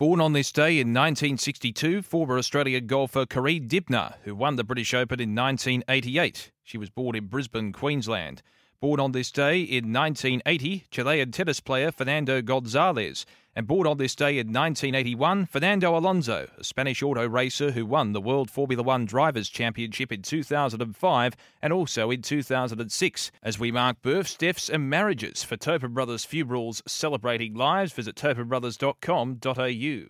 Born on this day in 1962, former Australia golfer Corinne Dibnah, who won the British Open in 1988. She was born in Brisbane, Queensland. Born on this day in 1980, Chilean tennis player Fernando Gonzalez. And born on this day in 1981, Fernando Alonso, a Spanish auto racer who won the World Formula One Drivers' Championship in 2005 and also in 2006. As we mark births, deaths, and marriages for Tobin Brothers Funerals celebrating lives, visit tobinbrothers.com.au.